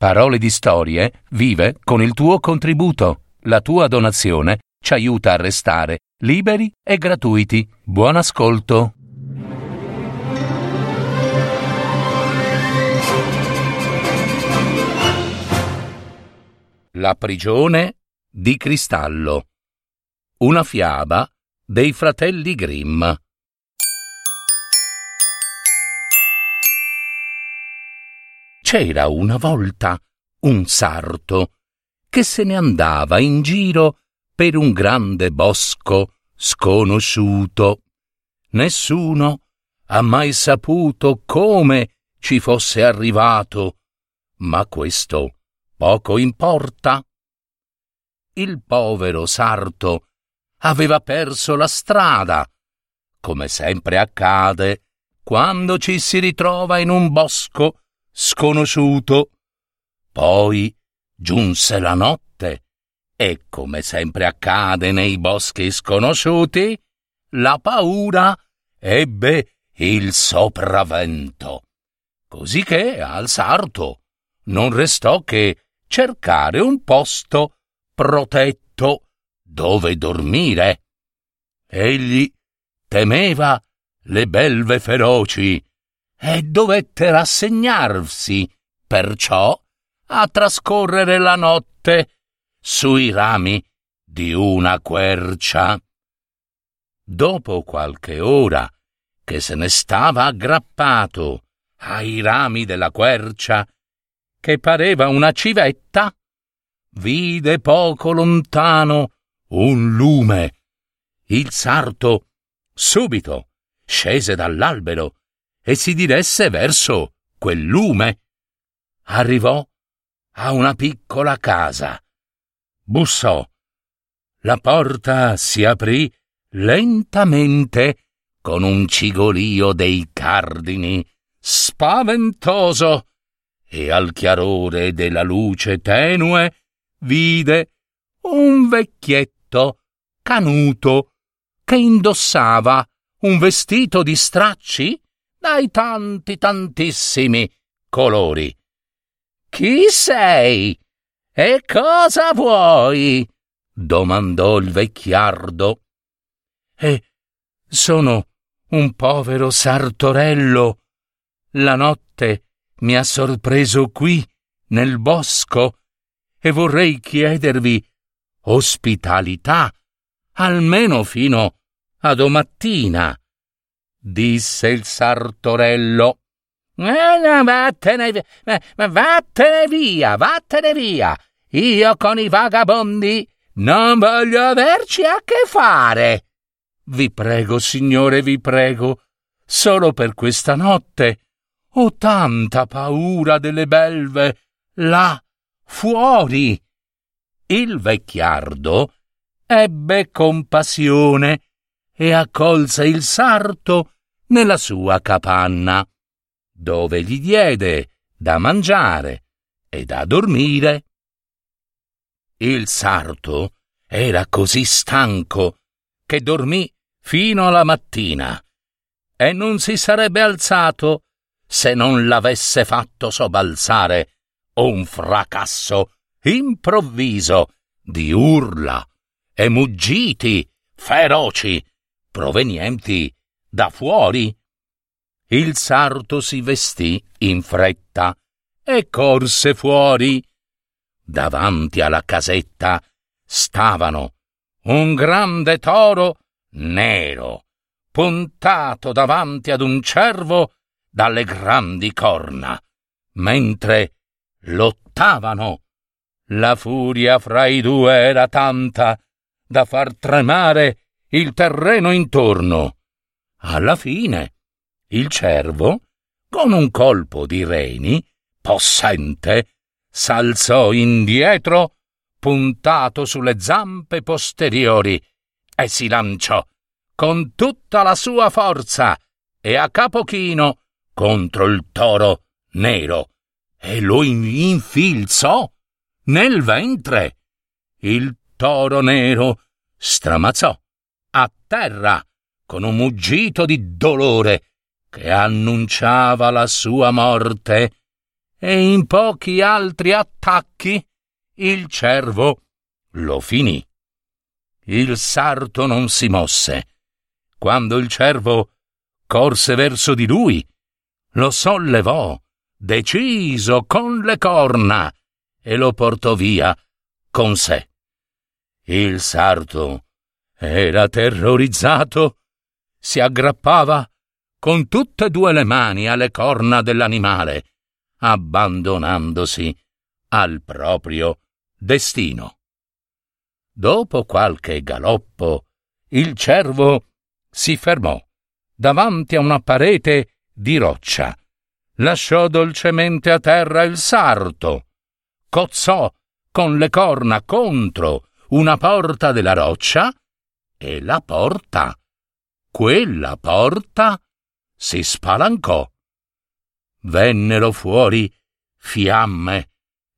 Parole di Storie vive con il tuo contributo. La tua donazione ci aiuta a restare liberi e gratuiti. Buon ascolto. La prigione di cristallo. Una fiaba dei fratelli Grimm. C'era una volta un sarto che se ne andava in giro per un grande bosco sconosciuto. Nessuno ha mai saputo come ci fosse arrivato, ma questo poco importa. Il povero sarto aveva perso la strada, come sempre accade quando ci si ritrova in un bosco sconosciuto. Poi giunse la notte e, come sempre accade nei boschi sconosciuti, la paura ebbe il sopravvento. Così che al sarto non restò che cercare un posto protetto dove dormire. Egli temeva le belve feroci e dovette rassegnarsi, perciò, a trascorrere la notte sui rami di una quercia. Dopo qualche ora che se ne stava aggrappato ai rami della quercia, che pareva una civetta, vide poco lontano un lume. Il sarto subito scese dall'albero e si diresse verso quel lume. Arrivò a una piccola casa. Bussò. La porta si aprì lentamente con un cigolio dei cardini spaventoso e al chiarore della luce tenue vide un vecchietto canuto che indossava un vestito di stracci dai tanti tantissimi colori. Chi sei? E cosa vuoi? domandò il vecchiardo. E sono un povero sartorello. La notte mi ha sorpreso qui, nel bosco, e vorrei chiedervi ospitalità, almeno fino a domattina disse il sartorello. Eh, vattene, vattene via, vattene via. Io con i vagabondi non voglio averci a che fare. Vi prego, signore, vi prego, solo per questa notte. Ho tanta paura delle belve là fuori. Il vecchiardo ebbe compassione e accolse il sarto nella sua capanna, dove gli diede da mangiare e da dormire. Il sarto era così stanco che dormì fino alla mattina e non si sarebbe alzato se non l'avesse fatto sobbalzare un fracasso improvviso di urla e muggiti feroci provenienti da fuori. Il sarto si vestì in fretta e corse fuori. Davanti alla casetta stavano un grande toro nero, puntato davanti ad un cervo dalle grandi corna, mentre lottavano. La furia fra i due era tanta da far tremare il terreno intorno. Alla fine, il cervo, con un colpo di reni, possente, s'alzò indietro, puntato sulle zampe posteriori, e si lanciò con tutta la sua forza e a capo chino contro il toro nero e lo infilzò nel ventre. Il toro nero stramazzò terra con un muggito di dolore che annunciava la sua morte e in pochi altri attacchi il cervo lo finì. Il sarto non si mosse. Quando il cervo corse verso di lui, lo sollevò, deciso, con le corna, e lo portò via con sé. Il sarto era terrorizzato, si aggrappava con tutte e due le mani alle corna dell'animale, abbandonandosi al proprio destino. Dopo qualche galoppo, il cervo si fermò davanti a una parete di roccia, lasciò dolcemente a terra il sarto, cozzò con le corna contro una porta della roccia e la porta, quella porta, si spalancò. Vennero fuori fiamme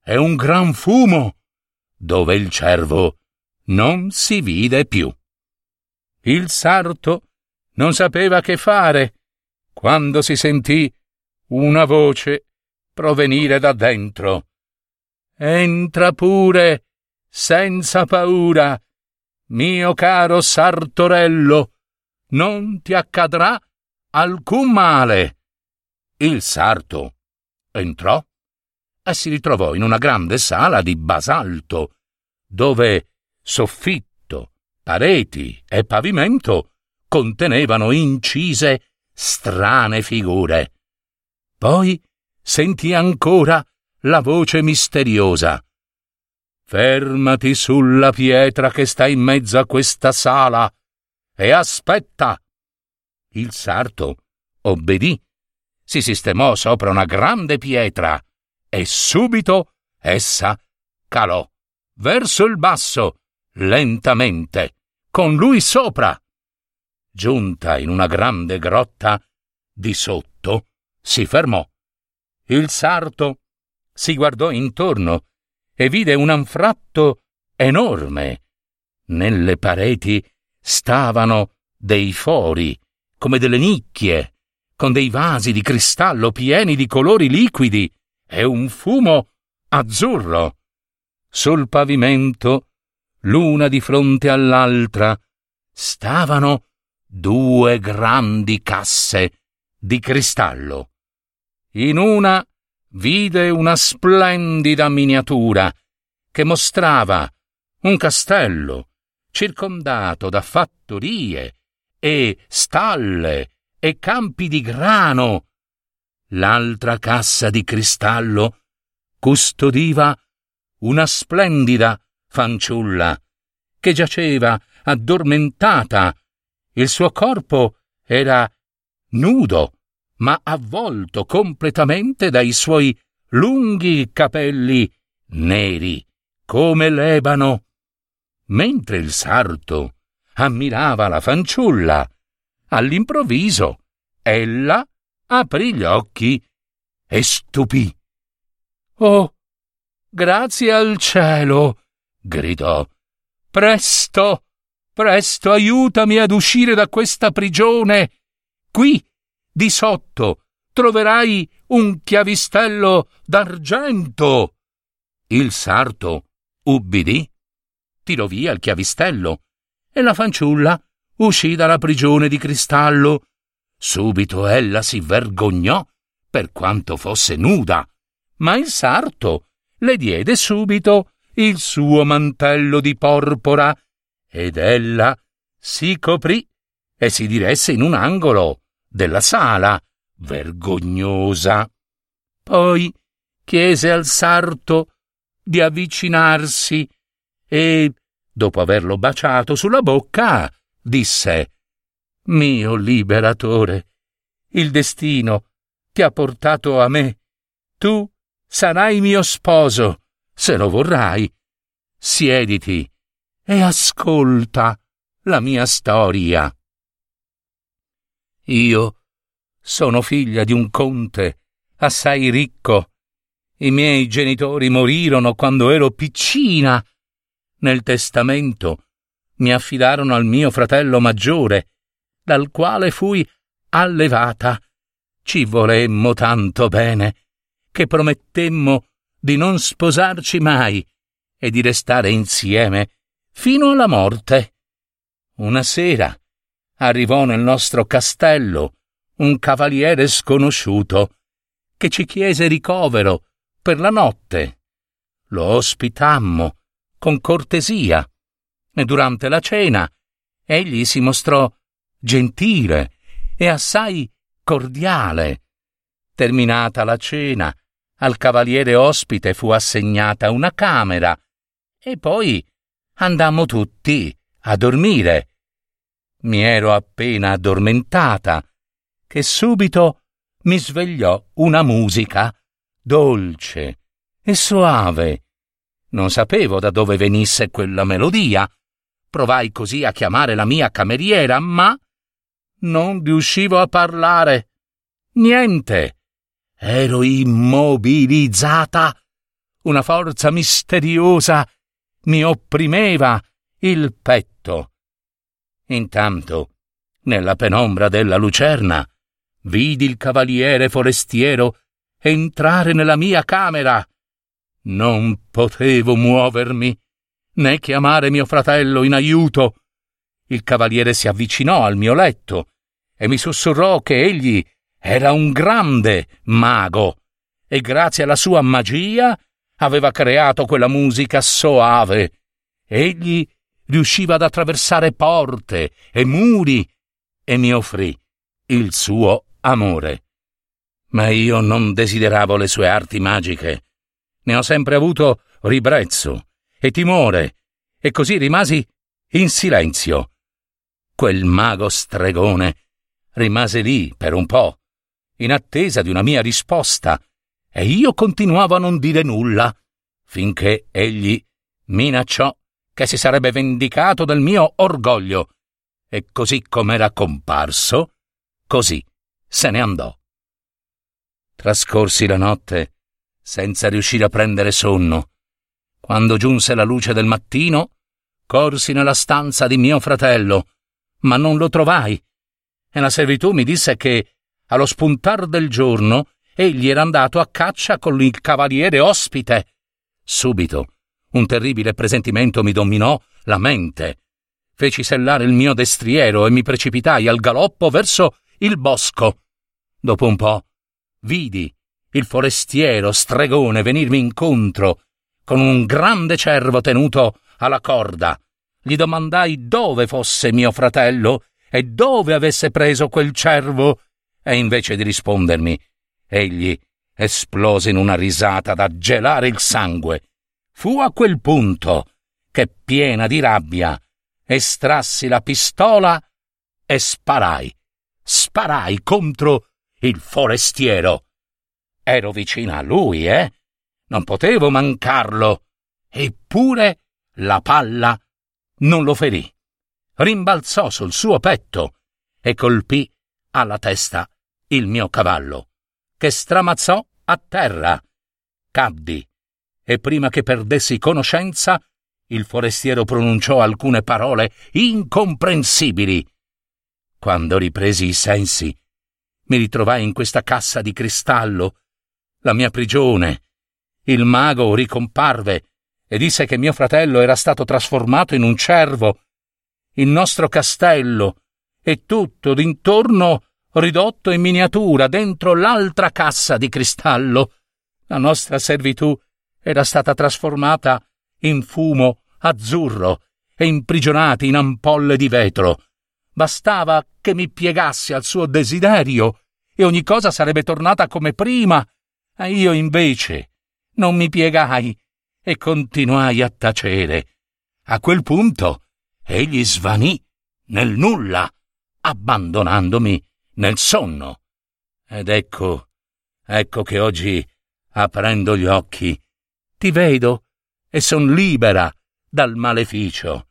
e un gran fumo, dove il cervo non si vide più. Il sarto non sapeva che fare quando si sentì una voce provenire da dentro. Entra pure, senza paura, mio caro sartorello, non ti accadrà alcun male. Il sarto entrò e si ritrovò in una grande sala di basalto, dove soffitto, pareti e pavimento contenevano incise strane figure. Poi sentì ancora la voce misteriosa. Fermati sulla pietra che sta in mezzo a questa sala e aspetta. Il sarto obbedì, si sistemò sopra una grande pietra e subito essa calò verso il basso lentamente, con lui sopra. Giunta in una grande grotta, di sotto si fermò. Il sarto si guardò intorno e vide un anfratto enorme. Nelle pareti stavano dei fori, come delle nicchie, con dei vasi di cristallo pieni di colori liquidi e un fumo azzurro. Sul pavimento l'una di fronte all'altra, stavano due grandi casse di cristallo. In una vide una splendida miniatura che mostrava un castello circondato da fattorie e stalle e campi di grano. L'altra cassa di cristallo custodiva una splendida fanciulla, che giaceva addormentata. Il suo corpo era nudo, ma avvolto completamente dai suoi lunghi capelli neri come l'ebano. Mentre il sarto ammirava la fanciulla, all'improvviso ella aprì gli occhi e stupì. Oh, grazie al cielo! gridò. Presto, presto, aiutami ad uscire da questa prigione. Qui, di sotto, troverai un chiavistello d'argento. Il sarto ubbidì, tirò via il chiavistello e la fanciulla uscì dalla prigione di cristallo. Subito ella si vergognò per quanto fosse nuda, ma il sarto le diede subito il suo mantello di porpora ed ella si coprì e si diresse in un angolo della sala, vergognosa. Poi chiese al sarto di avvicinarsi e, dopo averlo baciato sulla bocca, disse Mio liberatore, il destino ti ha portato a me. Tu sarai mio sposo se lo vorrai. Siediti e ascolta la mia storia. Io sono figlia di un conte assai ricco. I miei genitori morirono quando ero piccina. Nel testamento mi affidarono al mio fratello maggiore, dal quale fui allevata. Ci volemmo tanto bene che promettemmo di non sposarci mai e di restare insieme fino alla morte. Una sera arrivò nel nostro castello un cavaliere sconosciuto che ci chiese ricovero per la notte. Lo ospitammo con cortesia e durante la cena egli si mostrò gentile e assai cordiale. Terminata la cena, al cavaliere ospite fu assegnata una camera e poi andammo tutti a dormire. Mi ero appena addormentata che subito mi svegliò una musica dolce e soave. Non sapevo da dove venisse quella melodia. Provai così a chiamare la mia cameriera, ma non riuscivo a parlare. Niente. Ero immobilizzata. Una forza misteriosa mi opprimeva il petto. Intanto, nella penombra della lucerna, vidi il cavaliere forestiero entrare nella mia camera. Non potevo muovermi, né chiamare mio fratello in aiuto. Il cavaliere si avvicinò al mio letto e mi sussurrò che egli era un grande mago e grazie alla sua magia aveva creato quella musica soave. Egli riusciva ad attraversare porte e muri e mi offrì il suo amore. Ma io non desideravo le sue arti magiche. Ne ho sempre avuto ribrezzo e timore, e così rimasi in silenzio. Quel mago stregone rimase lì per un po', in attesa di una mia risposta, e io continuavo a non dire nulla, finché egli minacciò che si sarebbe vendicato del mio orgoglio, e così com'era comparso, così se ne andò. Trascorsi la notte senza riuscire a prendere sonno. Quando giunse la luce del mattino, corsi nella stanza di mio fratello, ma non lo trovai. E la servitù mi disse che, allo spuntar del giorno, egli era andato a caccia con il cavaliere ospite. Subito un terribile presentimento mi dominò la mente. Feci sellare il mio destriero e mi precipitai al galoppo verso il bosco. Dopo un po' vidi il forestiero stregone venirmi incontro con un grande cervo tenuto alla corda. Gli domandai dove fosse mio fratello e dove avesse preso quel cervo, e invece di rispondermi, egli esplose in una risata da gelare il sangue. Fu a quel punto che, piena di rabbia, estrassi la pistola e sparai. Sparai contro il forestiero. Ero vicino a lui, eh? Non potevo mancarlo. Eppure la palla non lo ferì. Rimbalzò sul suo petto e colpì alla testa il mio cavallo, che stramazzò a terra. Caddi e prima che perdessi conoscenza, il forestiero pronunciò alcune parole incomprensibili. Quando ripresi i sensi, mi ritrovai in questa cassa di cristallo, la mia prigione. Il mago ricomparve e disse che mio fratello era stato trasformato in un cervo. Il nostro castello e tutto d'intorno ridotto in miniatura dentro l'altra cassa di cristallo. La nostra servitù era stata trasformata in fumo azzurro e imprigionati in ampolle di vetro. Bastava che mi piegassi al suo desiderio e ogni cosa sarebbe tornata come prima. E io invece non mi piegai e continuai a tacere. A quel punto egli svanì nel nulla, abbandonandomi nel sonno. Ed ecco, ecco che oggi, aprendo gli occhi, ti vedo e son libera dal maleficio.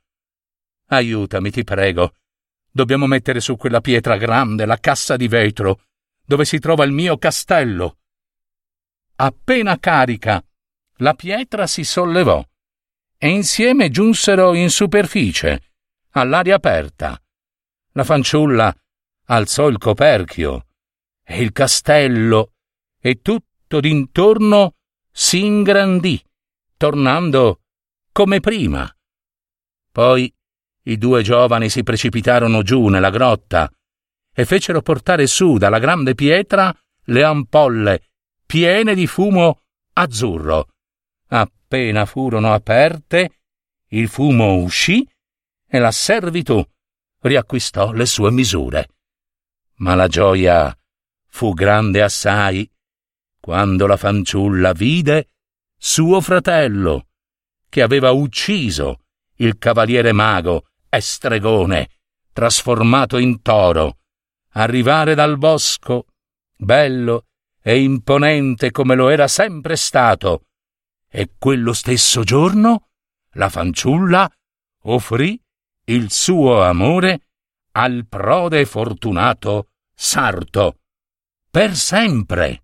Aiutami, ti prego. Dobbiamo mettere su quella pietra grande la cassa di vetro dove si trova il mio castello. Appena carica, la pietra si sollevò e insieme giunsero in superficie, all'aria aperta. La fanciulla alzò il coperchio e il castello e tutto d'intorno si ingrandì, tornando come prima. Poi i due giovani si precipitarono giù nella grotta e fecero portare su dalla grande pietra le ampolle piene di fumo azzurro. Appena furono aperte, il fumo uscì e la servitù riacquistò le sue misure. Ma la gioia fu grande assai quando la fanciulla vide suo fratello, che aveva ucciso il cavaliere mago e stregone, trasformato in toro, arrivare dal bosco, bello e imponente come lo era sempre stato, e quello stesso giorno la fanciulla offrì il suo amore al prode fortunato Sarto, per sempre.